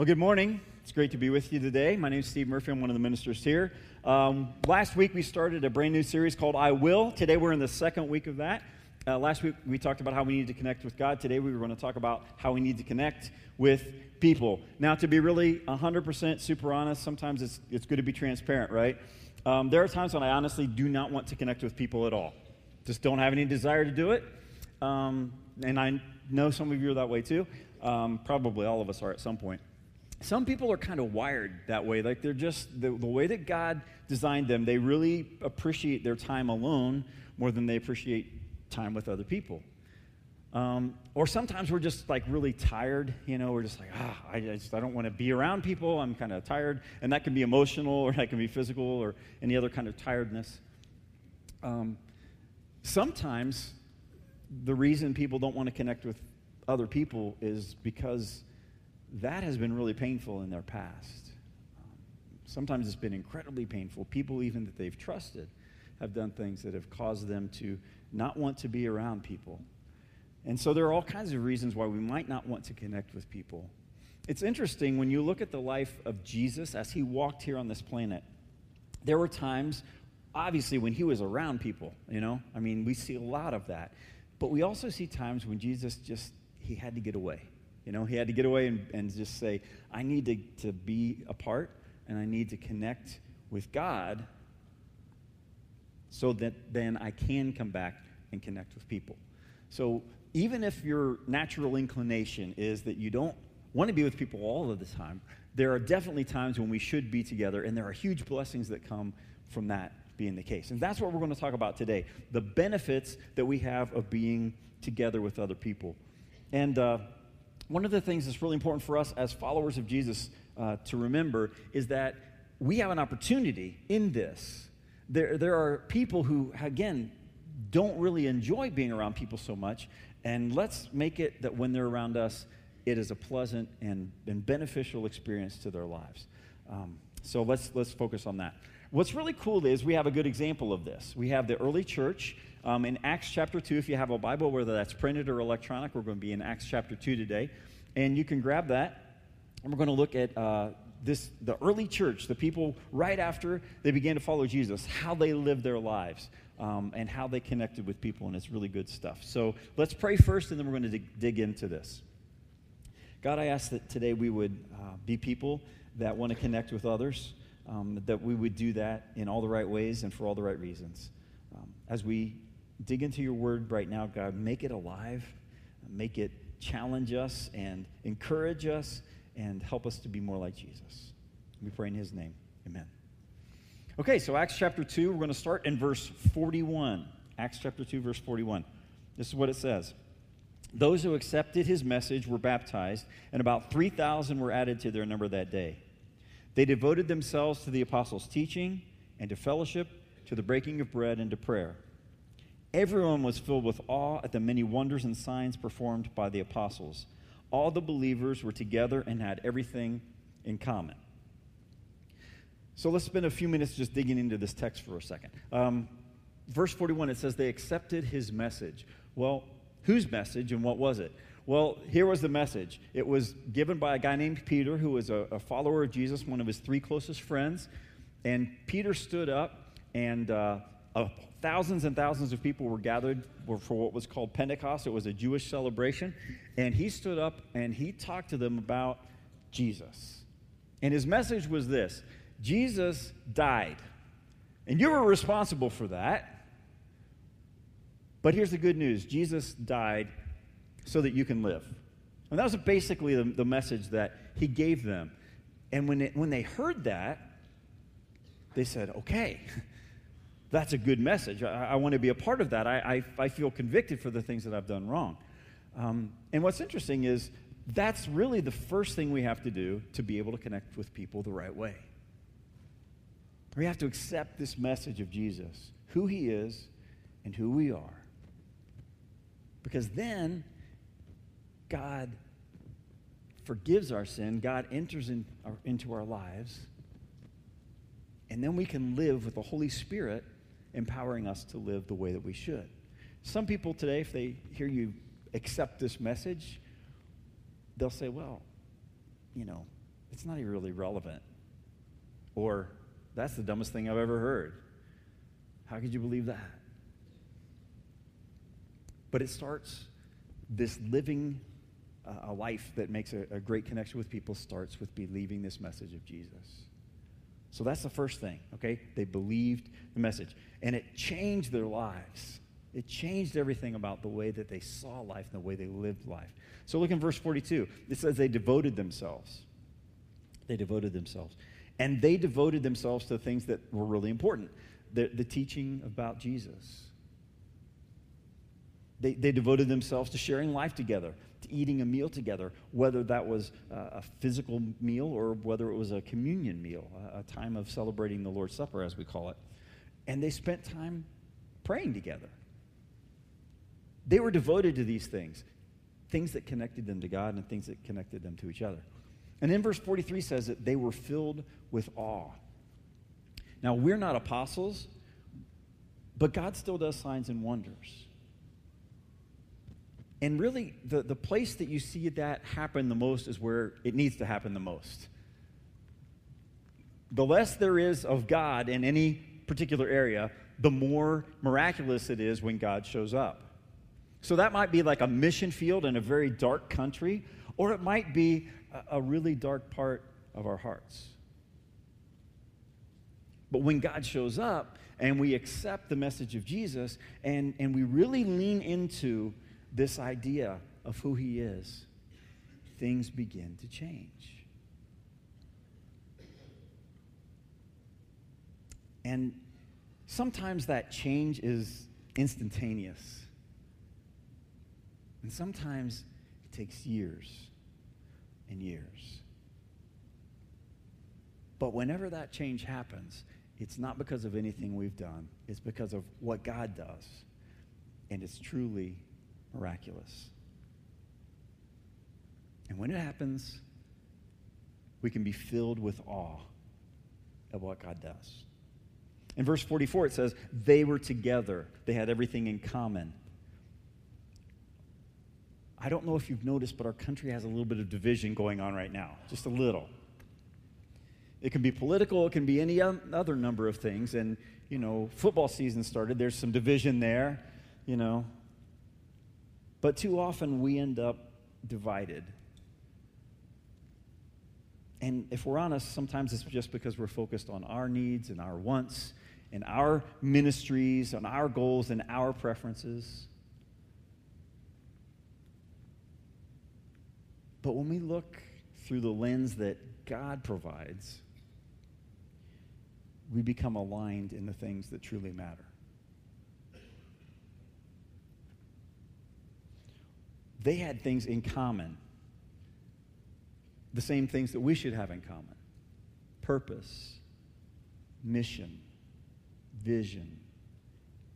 Well, good morning. It's great to be with you today. My name is Steve Murphy. I'm one of the ministers here. Um, last week we started a brand new series called I Will. Today we're in the second week of that. Uh, last week we talked about how we need to connect with God. Today we were going to talk about how we need to connect with people. Now, to be really 100% super honest, sometimes it's, it's good to be transparent, right? Um, there are times when I honestly do not want to connect with people at all. Just don't have any desire to do it. Um, and I know some of you are that way too. Um, probably all of us are at some point some people are kind of wired that way. Like they're just, the, the, way that God designed them, they really appreciate their time alone more than they appreciate time with other people. Um, or sometimes we're just like really tired, you know, we're just like, ah, I, just, I don't want to be around people. I'm kind of tired. And that can be emotional or that can be physical or any other kind of tiredness. Um, sometimes the reason people don't want to connect with other people is because that has been really painful in their past. Sometimes it's been incredibly painful. People, even that they've trusted, have done things that have caused them to not want to be around people. And so there are all kinds of reasons why we might not want to connect with people. It's interesting when you look at the life of Jesus as he walked here on this planet. There were times, obviously, when he was around people, you know? I mean, we see a lot of that. But we also see times when Jesus just, he had to get away. You know, he had to get away and, and just say, I need to, to be apart and I need to connect with God so that then I can come back and connect with people. So even if your natural inclination is that you don't want to be with people all of the time, there are definitely times when we should be together, and there are huge blessings that come from that being the case. And that's what we're going to talk about today the benefits that we have of being together with other people. And uh, one of the things that's really important for us as followers of Jesus uh, to remember is that we have an opportunity in this. There, there are people who, again, don't really enjoy being around people so much, and let's make it that when they're around us, it is a pleasant and, and beneficial experience to their lives. Um, so let's, let's focus on that. What's really cool is we have a good example of this. We have the early church um, in Acts chapter 2. If you have a Bible, whether that's printed or electronic, we're going to be in Acts chapter 2 today. And you can grab that. And we're going to look at uh, this, the early church, the people right after they began to follow Jesus, how they lived their lives. Um, and how they connected with people, and it's really good stuff. So let's pray first, and then we're going to dig, dig into this. God, I ask that today we would uh, be people that want to connect with others, um, that we would do that in all the right ways and for all the right reasons. Um, as we dig into your word right now, God, make it alive, make it challenge us and encourage us and help us to be more like Jesus. We pray in his name. Amen. Okay, so Acts chapter 2, we're going to start in verse 41. Acts chapter 2, verse 41. This is what it says. Those who accepted his message were baptized, and about 3,000 were added to their number that day. They devoted themselves to the apostles' teaching and to fellowship, to the breaking of bread and to prayer. Everyone was filled with awe at the many wonders and signs performed by the apostles. All the believers were together and had everything in common. So let's spend a few minutes just digging into this text for a second. Um, verse 41, it says, They accepted his message. Well, whose message and what was it? Well, here was the message. It was given by a guy named Peter, who was a, a follower of Jesus, one of his three closest friends. And Peter stood up, and uh, thousands and thousands of people were gathered for what was called Pentecost. It was a Jewish celebration. And he stood up and he talked to them about Jesus. And his message was this Jesus died. And you were responsible for that. But here's the good news Jesus died so that you can live. And that was basically the, the message that he gave them. And when, it, when they heard that, they said, okay, that's a good message. I, I want to be a part of that. I, I, I, feel convicted for the things that I've done wrong. Um, and what's interesting is that's really the first thing we have to do to be able to connect with people the right way. We have to accept this message of Jesus, who he is and who we are. Because then God forgives our sin, God enters in our, into our lives, and then we can live with the Holy Spirit empowering us to live the way that we should. Some people today, if they hear you accept this message, they'll say, well, you know, it's not even really relevant. Or, that's the dumbest thing I've ever heard. How could you believe that? But it starts this living uh, a life that makes a, a great connection with people starts with believing this message of Jesus. So that's the first thing, okay? They believed the message. And it changed their lives. It changed everything about the way that they saw life and the way they lived life. So look in verse 42. It says they devoted themselves. They devoted themselves. And they devoted themselves to things that were really important the, the teaching about Jesus. They, they devoted themselves to sharing life together, to eating a meal together, whether that was uh, a physical meal or whether it was a communion meal, a, a time of celebrating the Lord's Supper, as we call it. And they spent time praying together. They were devoted to these things, things that connected them to God and things that connected them to each other. And then verse 43 says that they were filled with awe. Now, we're not apostles, but God still does signs and wonders. And really, the, the place that you see that happen the most is where it needs to happen the most. The less there is of God in any particular area, the more miraculous it is when God shows up. So that might be like a mission field in a very dark country, or it might be a, really dark part of our hearts. But when God shows up and we accept the message of Jesus and, and we really lean into this idea of who He is, things begin to change. And sometimes that change is instantaneous. And sometimes it takes years and years. But whenever that change happens, it's not because of anything we've done, it's because of what God does. And it's truly miraculous. And when it happens, we can be filled with awe of what God does. In verse 44, it says, They were together, they had everything in common. I don't know if you've noticed, but our country has a little bit of division going on right now, just a little. It can be political, it can be any other number of things. And, you know, football season started, there's some division there, you know. But too often we end up divided. And if we're honest, sometimes it's just because we're focused on our needs and our wants and our ministries, on our goals and our preferences. But when we look through the lens that God provides, we become aligned in the things that truly matter. They had things in common, the same things that we should have in common purpose, mission, vision,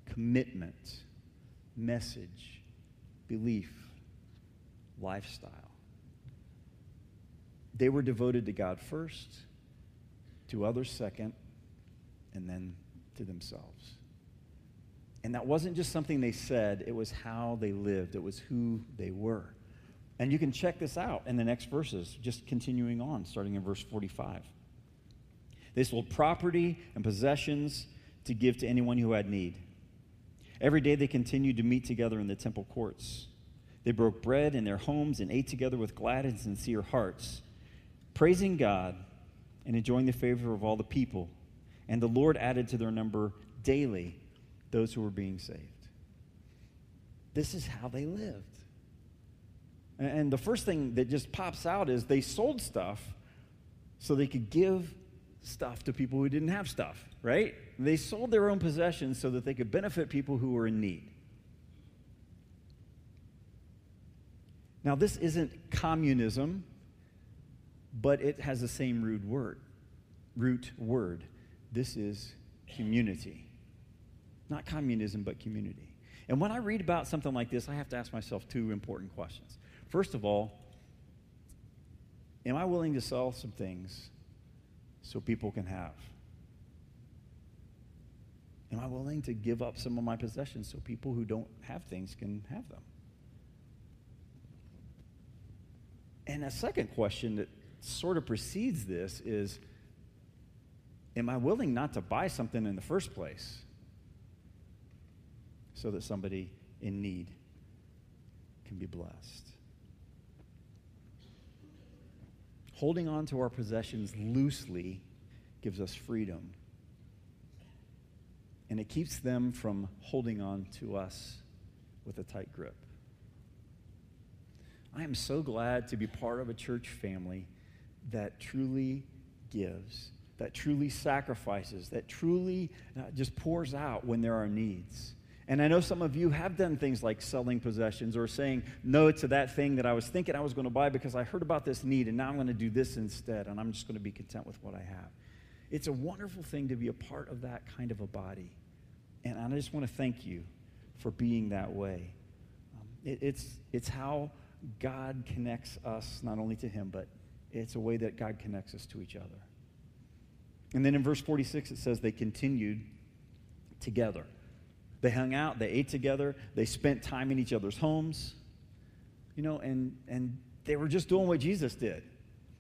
commitment, message, belief, lifestyle. They were devoted to God first, to others second, and then to themselves. And that wasn't just something they said, it was how they lived, it was who they were. And you can check this out in the next verses, just continuing on, starting in verse 45. They sold property and possessions to give to anyone who had need. Every day they continued to meet together in the temple courts. They broke bread in their homes and ate together with glad and sincere hearts, praising God and enjoying the favor of all the people. And the Lord added to their number daily those who were being saved. This is how they lived. And the first thing that just pops out is they sold stuff so they could give stuff to people who didn't have stuff, right? They sold their own possessions so that they could benefit people who were in need. Now, this isn't communism, but it has the same root word. Root word. This is community. Not communism, but community. And when I read about something like this, I have to ask myself two important questions. First of all, am I willing to sell some things so people can have? Am I willing to give up some of my possessions so people who don't have things can have them? And a second question that sort of precedes this is Am I willing not to buy something in the first place so that somebody in need can be blessed? Holding on to our possessions loosely gives us freedom. And it keeps them from holding on to us with a tight grip. I am so glad to be part of a church family that truly gives, that truly sacrifices, that truly uh, just pours out when there are needs. And I know some of you have done things like selling possessions or saying no to that thing that I was thinking I was going to buy because I heard about this need and now I'm going to do this instead and I'm just going to be content with what I have. It's a wonderful thing to be a part of that kind of a body. And I just want to thank you for being that way. Um, it, it's, it's how God connects us not only to Him, but it's a way that God connects us to each other. And then in verse 46, it says they continued together. They hung out, they ate together, they spent time in each other's homes, you know, and, and they were just doing what Jesus did.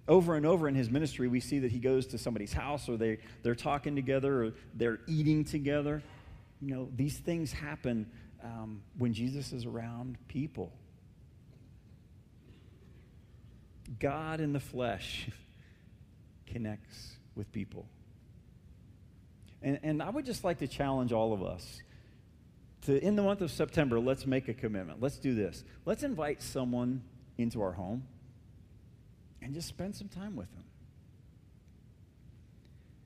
Over and over in his ministry, we see that he goes to somebody's house or they, they're talking together or they're eating together. You know, these things happen um, when Jesus is around people. God in the flesh connects with people. And, and I would just like to challenge all of us to, in the month of September, let's make a commitment. Let's do this. Let's invite someone into our home and just spend some time with them.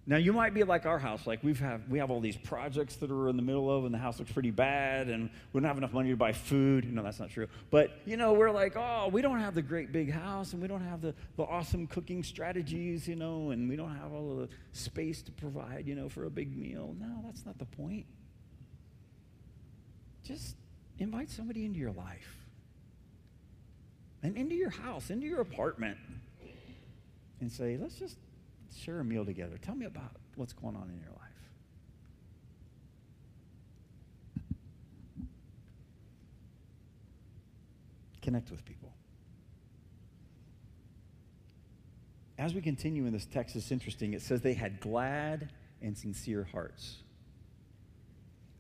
Now you might be like our house, like we've have we have all these projects that are in the middle of, and the house looks pretty bad, and we don't have enough money to buy food. No, that's not true. But you know, we're like, oh, we don't have the great big house, and we don't have the, the awesome cooking strategies, you know, and we don't have all the space to provide, you know, for a big meal. No, that's not the point. Just invite somebody into your life. And into your house, into your apartment. And say, let's just share a meal together. Tell me about what's going on in your life. Connect with people. As we continue in this text, it's interesting. It says they had glad and sincere hearts.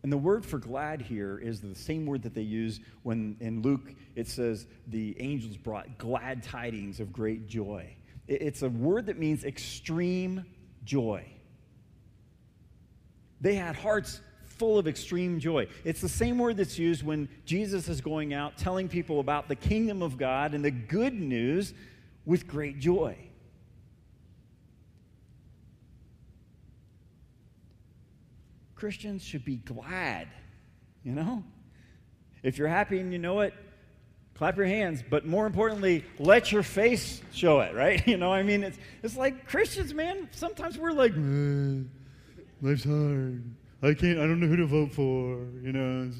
And the word for glad here is the same word that they use when in Luke it says the angels brought glad tidings of great joy. It's a word that means extreme joy. They had hearts full of extreme joy. It's the same word that's used when Jesus is going out telling people about the kingdom of God and the good news with great joy. Christians should be glad, you know? If you're happy and you know it, clap your hands, but more importantly, let your face show it, right? You know, I mean, it's, it's like Christians, man, sometimes we're like, life's hard. I can't, I don't know who to vote for, you know,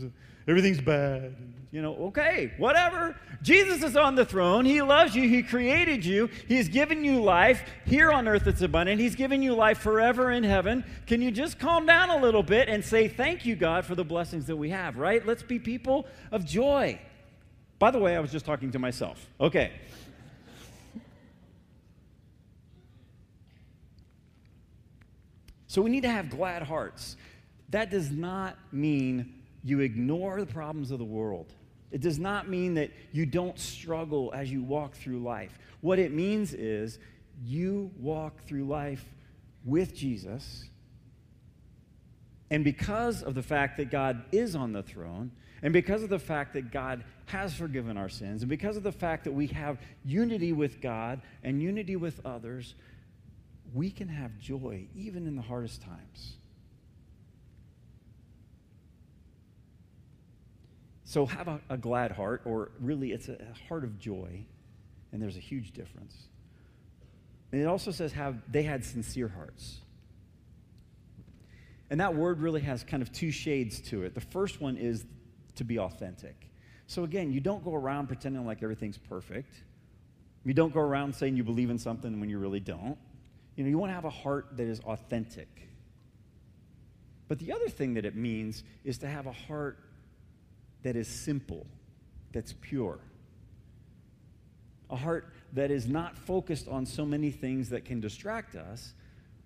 everything's bad. You know, okay, whatever. Jesus is on the throne. He loves you. He created you. He's given you life here on earth that's abundant. He's given you life forever in heaven. Can you just calm down a little bit and say, Thank you, God, for the blessings that we have, right? Let's be people of joy. By the way, I was just talking to myself. Okay. So we need to have glad hearts. That does not mean you ignore the problems of the world. It does not mean that you don't struggle as you walk through life. What it means is you walk through life with Jesus. And because of the fact that God is on the throne, and because of the fact that God has forgiven our sins, and because of the fact that we have unity with God and unity with others, we can have joy even in the hardest times. So have a, a glad heart, or really it's a, a heart of joy, and there's a huge difference. And it also says have they had sincere hearts. And that word really has kind of two shades to it. The first one is to be authentic. So again, you don't go around pretending like everything's perfect. You don't go around saying you believe in something when you really don't. You know, you want to have a heart that is authentic. But the other thing that it means is to have a heart that is simple, that's pure. a heart that is not focused on so many things that can distract us,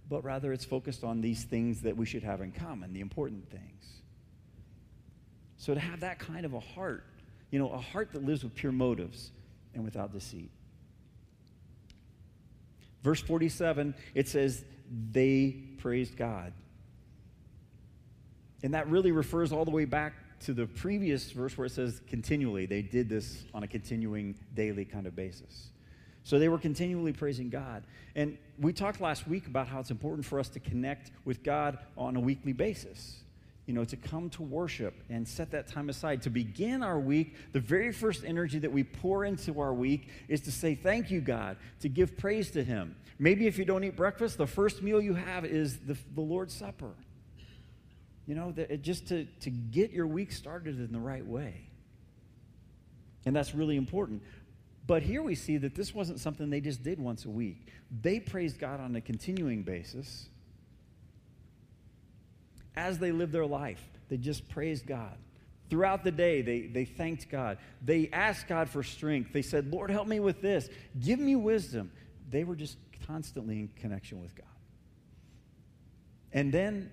but rather it's focused on these things that we should have in common, the important things. So to have that kind of a heart, you know, a heart that lives with pure motives and without deceit. Verse 47, it says, they praised God. And that really refers all the way back to the previous verse where it says continually. They did this on a continuing daily kind of basis. So they were continually praising God. And we talked last week about how it's important for us to connect with God on a weekly basis. You know, to come to worship and set that time aside. To begin our week, the very first energy that we pour into our week is to say, Thank you, God, to give praise to Him. Maybe if you don't eat breakfast, the first meal you have is the, the Lord's Supper. You know, just to, to get your week started in the right way. And that's really important. But here we see that this wasn't something they just did once a week. They praised God on a continuing basis. As they lived their life, they just praised God. Throughout the day, they, they thanked God. They asked God for strength. They said, Lord, help me with this. Give me wisdom. They were just constantly in connection with God. And then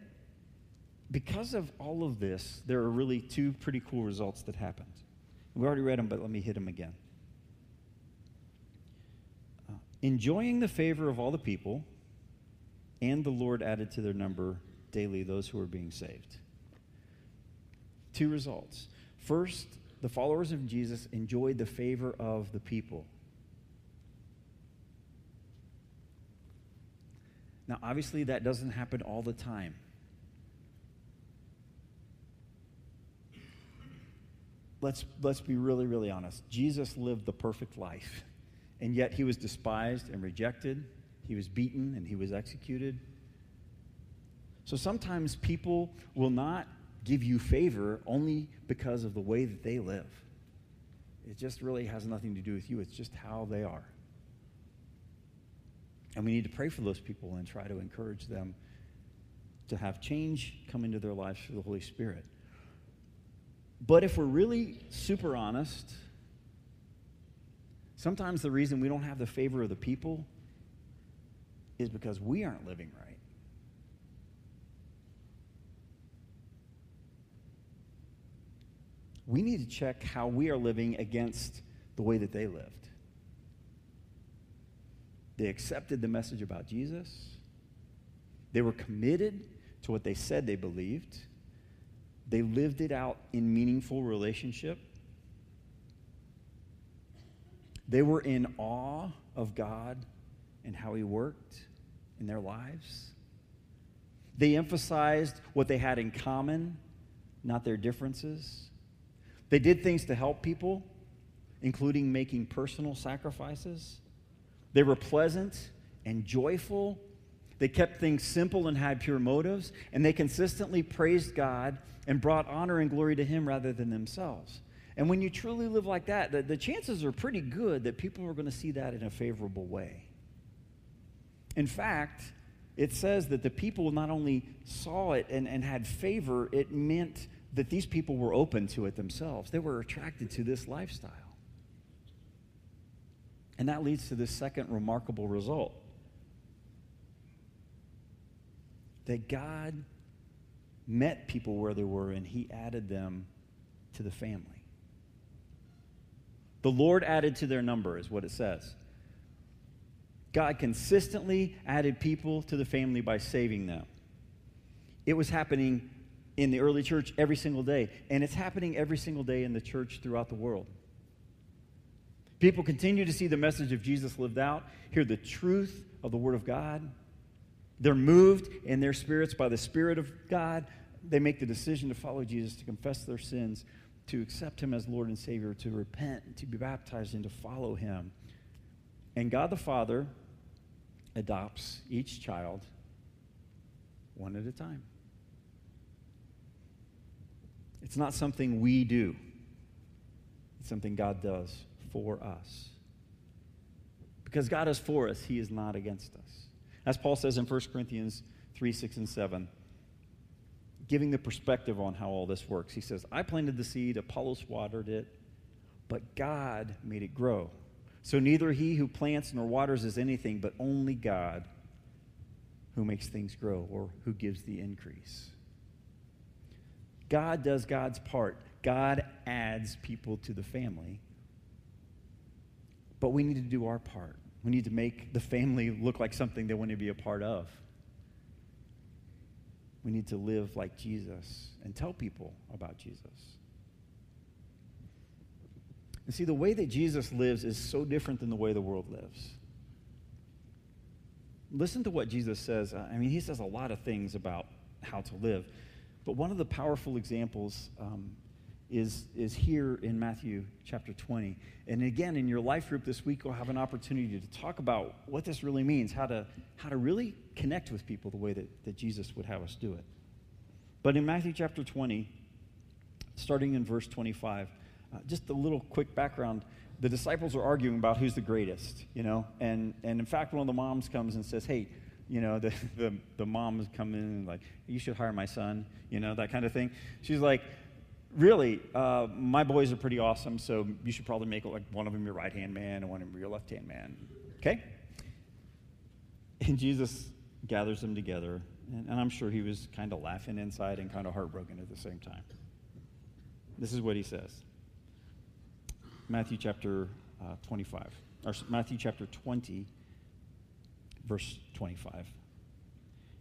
because of all of this, there are really two pretty cool results that happened. We already read them, but let me hit them again. Uh, enjoying the favor of all the people, and the Lord added to their number daily those who were being saved. Two results. First, the followers of Jesus enjoyed the favor of the people. Now, obviously, that doesn't happen all the time. Let's, let's be really, really honest. Jesus lived the perfect life, and yet he was despised and rejected. He was beaten and he was executed. So sometimes people will not give you favor only because of the way that they live. It just really has nothing to do with you, it's just how they are. And we need to pray for those people and try to encourage them to have change come into their lives through the Holy Spirit. But if we're really super honest, sometimes the reason we don't have the favor of the people is because we aren't living right. We need to check how we are living against the way that they lived. They accepted the message about Jesus. They were committed to what they said they believed. They lived it out in meaningful relationship. They were in awe of God and how He worked in their lives. They emphasized what they had in common, not their differences. They did things to help people, including making personal sacrifices. They were pleasant and joyful. They kept things simple and had pure motives, and they consistently praised God and brought honor and glory to Him rather than themselves. And when you truly live like that, the, the chances are pretty good that people are going to see that in a favorable way. In fact, it says that the people not only saw it and, and had favor, it meant that these people were open to it themselves. They were attracted to this lifestyle. And that leads to this second remarkable result that God met people where they were, and he added them to the family. The Lord added to their number, is what it says. God consistently added people to the family by saving them. It was happening in the early church every single day, and it's happening every single day in the church throughout the world. People continue to see the message of Jesus lived out, hear the truth of the Word of God. They're moved in their spirits by the Spirit of God they make the decision to follow Jesus, to confess their sins, to accept him as Lord and Savior, to repent, to be baptized, and to follow him. And God the Father adopts each child one at a time. It's not something we do, it's something God does for us. Because God is for us, He is not against us. As Paul says in 1 Corinthians 3 6 and 7 giving the perspective on how all this works. He says, I planted the seed, Apollos watered it, but God made it grow. So neither he who plants nor waters is anything, but only God who makes things grow or who gives the increase. God does God's part. God adds people to the family. But we need to do our part. We need to make the family look like something they want to be a part of. We need to live like Jesus and tell people about Jesus. And see, the way that Jesus lives is so different than the way the world lives. Listen to what Jesus says. I mean, he says a lot of things about how to live. But one of the powerful examples um, is, is here in Matthew chapter 20. And again, in your life group this week, we'll have an opportunity to talk about what this really means, how to, how to really connect with people the way that, that Jesus would have us do it. But in Matthew chapter 20, starting in verse 25, uh, just a little quick background. The disciples are arguing about who's the greatest, you know? And, and in fact, one of the moms comes and says, hey, you know, the, the, the moms come in and like, you should hire my son, you know, that kind of thing. She's like, really, uh, my boys are pretty awesome, so you should probably make like one of them your right hand man and one of them your left hand man. Okay? And Jesus gathers them together, and, and I'm sure he was kind of laughing inside and kind of heartbroken at the same time. This is what he says Matthew chapter uh, 25, or Matthew chapter 20, verse 25.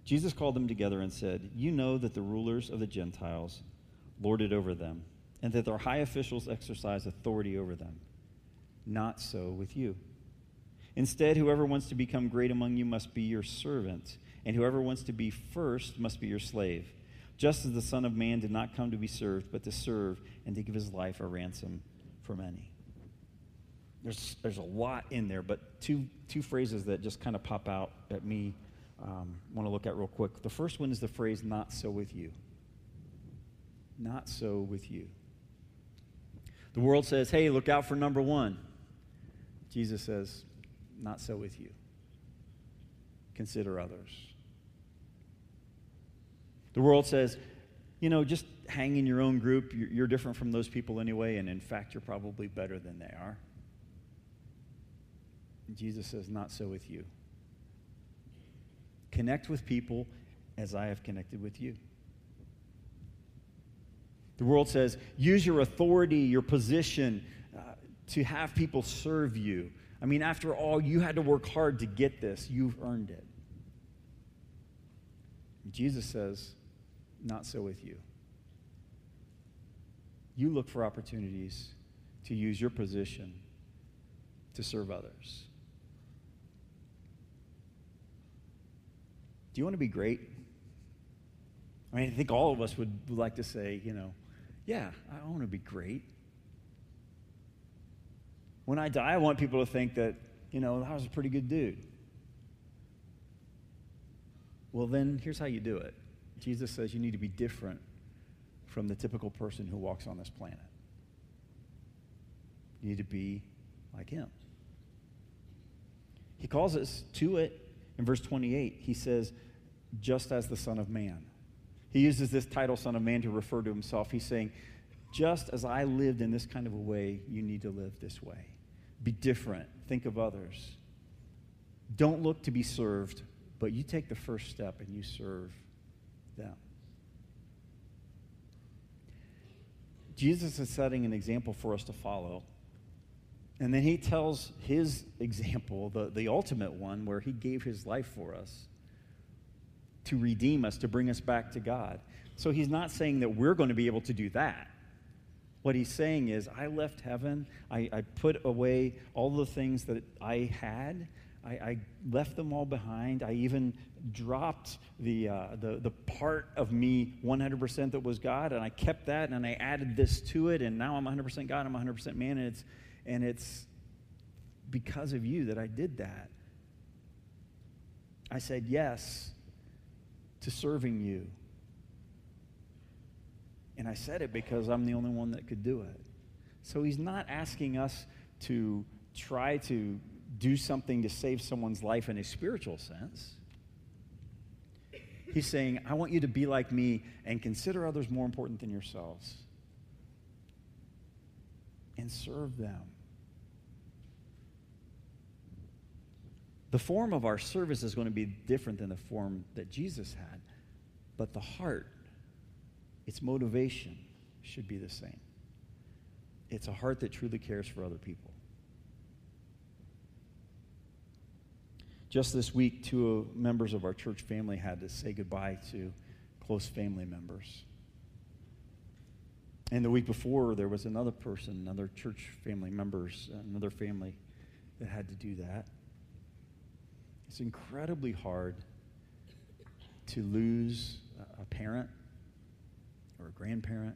Jesus called them together and said, You know that the rulers of the Gentiles lord it over them, and that their high officials exercise authority over them. Not so with you. Instead, whoever wants to become great among you must be your servant, and whoever wants to be first must be your slave, just as the Son of Man did not come to be served, but to serve and to give his life a ransom for many. There's, there's a lot in there, but two, two phrases that just kind of pop out at me um, want to look at real quick. The first one is the phrase, not so with you. Not so with you. The world says, hey, look out for number one. Jesus says, not so with you. Consider others. The world says, you know, just hang in your own group. You're, different from those people anyway, and in fact, you're probably better than they are. And Jesus says, not so with you. Connect with people as I have connected with you. The world says, use your authority, your position uh, to have people serve you. I mean, after all, you had to work hard to get this, you've earned it. Jesus says, not so with you. You look for opportunities to use your position to serve others. Do you want to be great? I mean, I think all of us would like to say, you know, yeah, I want to be great. When I die, I want people to think that, you know, I was a pretty good dude. Well, then here's how you do it Jesus says you need to be different from the typical person who walks on this planet. You need to be like him. He calls us to it in verse 28. He says, just as the Son of Man. He uses this title, Son of Man, to refer to himself. He's saying, just as I lived in this kind of a way, you need to live this way. Be different. Think of others. Don't look to be served, but you take the first step and you serve them. Jesus is setting an example for us to follow. And then he tells his example, the, the ultimate one, where he gave his life for us to redeem us, to bring us back to God. So he's not saying that we're going to be able to do that. What he's saying is, I left heaven, I, I put away all the things that I had, I, I, left them all behind. I even dropped the, uh, the, the part of me 100% that was God, and I kept that, and I added this to it, and now I'm 100% God, I'm 100% man, and it's, and it's because of you that I did that. I said yes to serving you. And I said it because I'm the only one that could do it. So he's not asking us to try to do something to save someone's life in a spiritual sense. He's saying, I want you to be like me and consider others more important than yourselves and serve them. The form of our service is going to be different than the form that Jesus had, but the heart, its motivation, should be the same. It's a heart that truly cares for other people. Just this week, two members of our church family had to say goodbye to close family members. And the week before, there was another person, another church family members, another family that had to do that. It's incredibly hard to lose a parent or a grandparent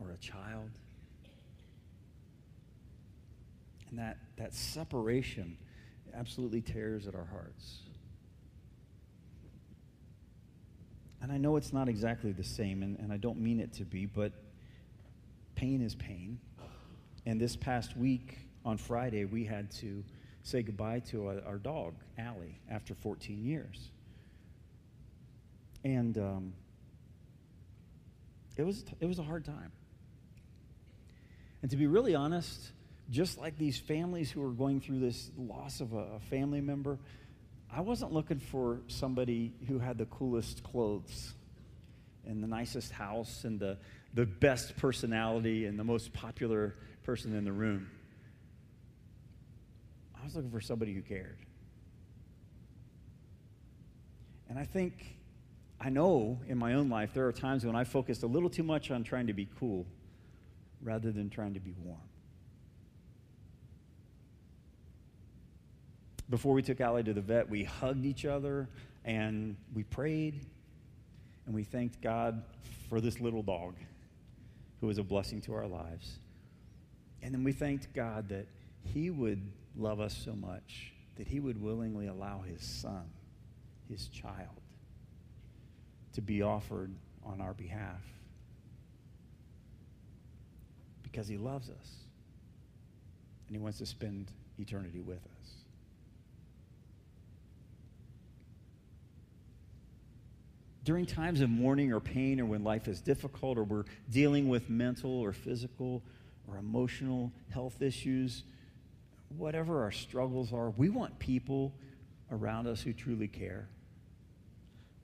or a child. And that, that separation absolutely tears at our hearts. And I know it's not exactly the same, and, and I don't mean it to be, but pain is pain. And this past week, on Friday, we had to say goodbye to our, our dog, Allie, after 14 years. And um, it, was, it was a hard time. And to be really honest, just like these families who are going through this loss of a, a family member, I wasn't looking for somebody who had the coolest clothes and the nicest house and the, the best personality and the most popular person in the room. I was looking for somebody who cared. And I think, I know in my own life, there are times when I focused a little too much on trying to be cool rather than trying to be warm. Before we took Allie to the vet, we hugged each other and we prayed and we thanked God for this little dog who was a blessing to our lives. And then we thanked God that He would love us so much that He would willingly allow His Son, His child, to be offered on our behalf because He loves us and He wants to spend eternity with us. during times of mourning or pain or when life is difficult or we're dealing with mental or physical or emotional health issues, whatever our struggles are, we want people around us who truly care,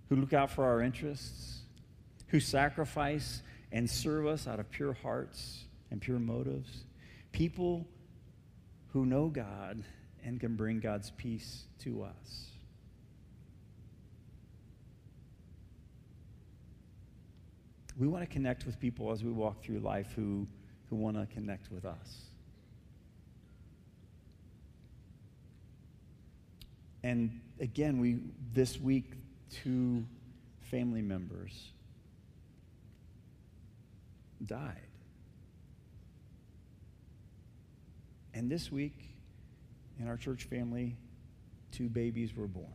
who look out for our interests, who sacrifice and serve us out of pure hearts and pure motives. People who know God and can bring God's peace to us. we want to connect with people as we walk through life who, who want to connect with us. And again, we this week two family members died. And this week in our church family, two babies were born.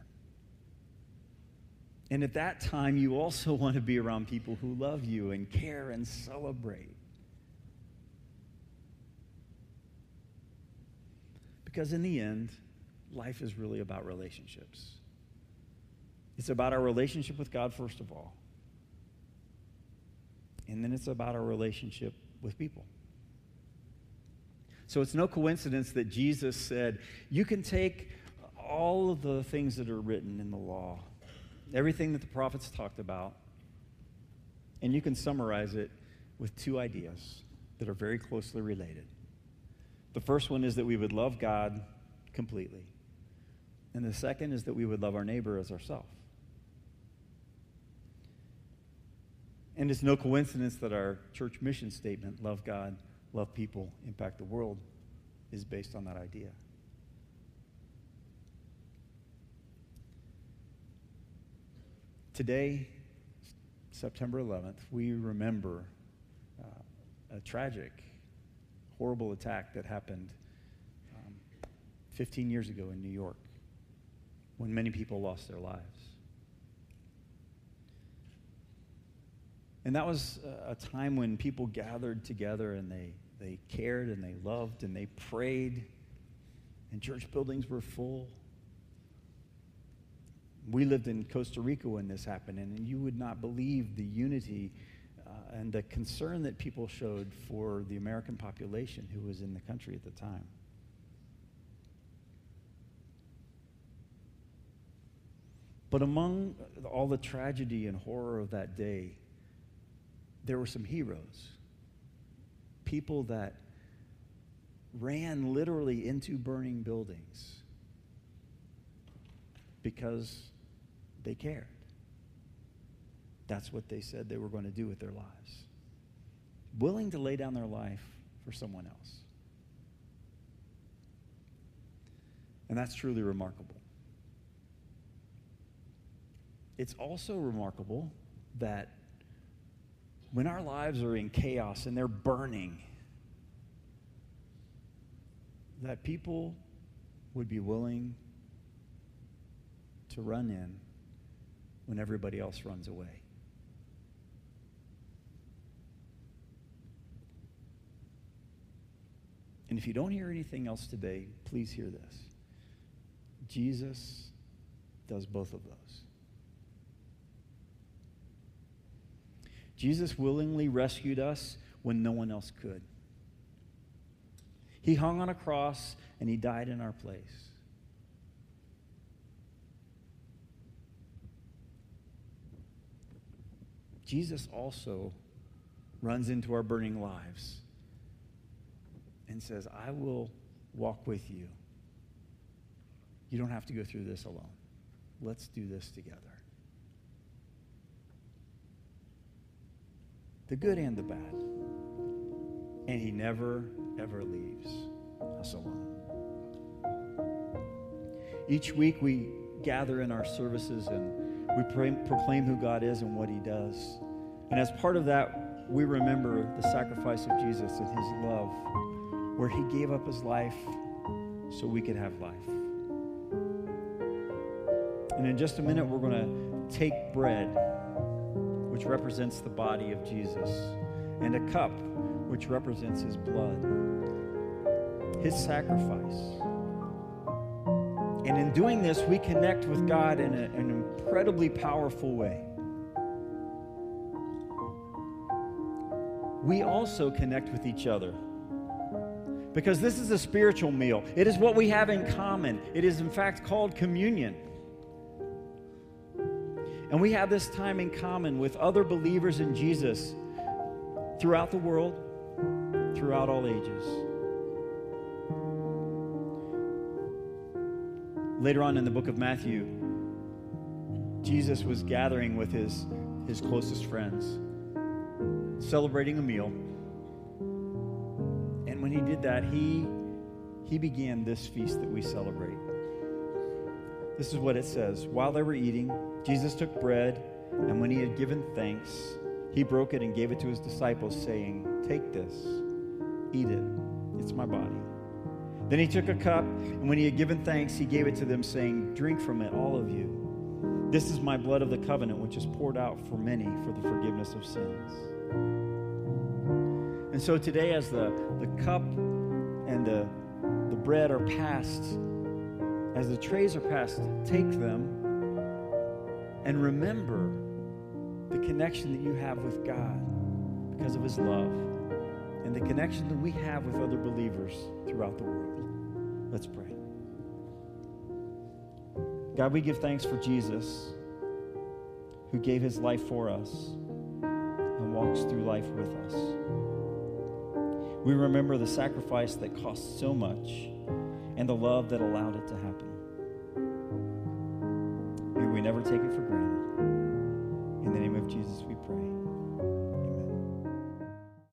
And at that time, you also want to be around people who love you and care and celebrate. Because in the end, life is really about relationships. It's about our relationship with God, first of all. And then it's about our relationship with people. So it's no coincidence that Jesus said, You can take all of the things that are written in the law everything that the prophets talked about, and you can summarize it with two ideas that are very closely related. The first one is that we would love God completely, and the second is that we would love our neighbor as ourselves. And it's no coincidence that our church mission statement, love God, love people, impact the world, is based on that idea. Today, September 11th, we remember uh, a tragic, horrible attack that happened um, 15 years ago in New York when many people lost their lives. And that was a time when people gathered together and they, they cared and they loved and they prayed, and church buildings were full we lived in Costa Rica when this happened, and you would not believe the unity uh, and the concern that people showed for the American population who was in the country at the time. But among all the tragedy and horror of that day, there were some heroes. People that ran literally into burning buildings because they cared. That's what they said they were going to do with their lives. Willing to lay down their life for someone else. And that's truly remarkable. It's also remarkable that when our lives are in chaos and they're burning, that people would be willing to run in when everybody else runs away. And if you don't hear anything else today, please hear this. Jesus does both of those. Jesus willingly rescued us when no one else could. He hung on a cross and he died in our place. Jesus also runs into our burning lives and says, I will walk with you. You don't have to go through this alone. Let's do this together. The good and the bad. And he never, ever leaves us alone. Each week we gather in our services and we pray, proclaim who God is and what he does. And as part of that, we remember the sacrifice of Jesus and his love, where he gave up his life so we could have life. And in just a minute, we're going to take bread, which represents the body of Jesus, and a cup, which represents his blood, his sacrifice. And in doing this, we connect with God in a, an incredibly powerful way. We also connect with each other because this is a spiritual meal. It is what we have in common. It is, in fact, called communion. And we have this time in common with other believers in Jesus throughout the world, throughout all ages. Later on in the book of Matthew, Jesus was gathering with his, his closest friends, celebrating a meal. And when he did that, he, he began this feast that we celebrate. This is what it says While they were eating, Jesus took bread, and when he had given thanks, he broke it and gave it to his disciples, saying, Take this, eat it. It's my body. Then he took a cup, and when he had given thanks, he gave it to them, saying, Drink from it, all of you. This is my blood of the covenant, which is poured out for many for the forgiveness of sins. And so today, as the, the cup and the, the bread are passed, as the trays are passed, take them and remember the connection that you have with God because of His love and the connection that we have with other believers throughout the world. Let's pray. God, we give thanks for Jesus who gave his life for us and walks through life with us. We remember the sacrifice that cost so much and the love that allowed it to happen. We never take it for granted.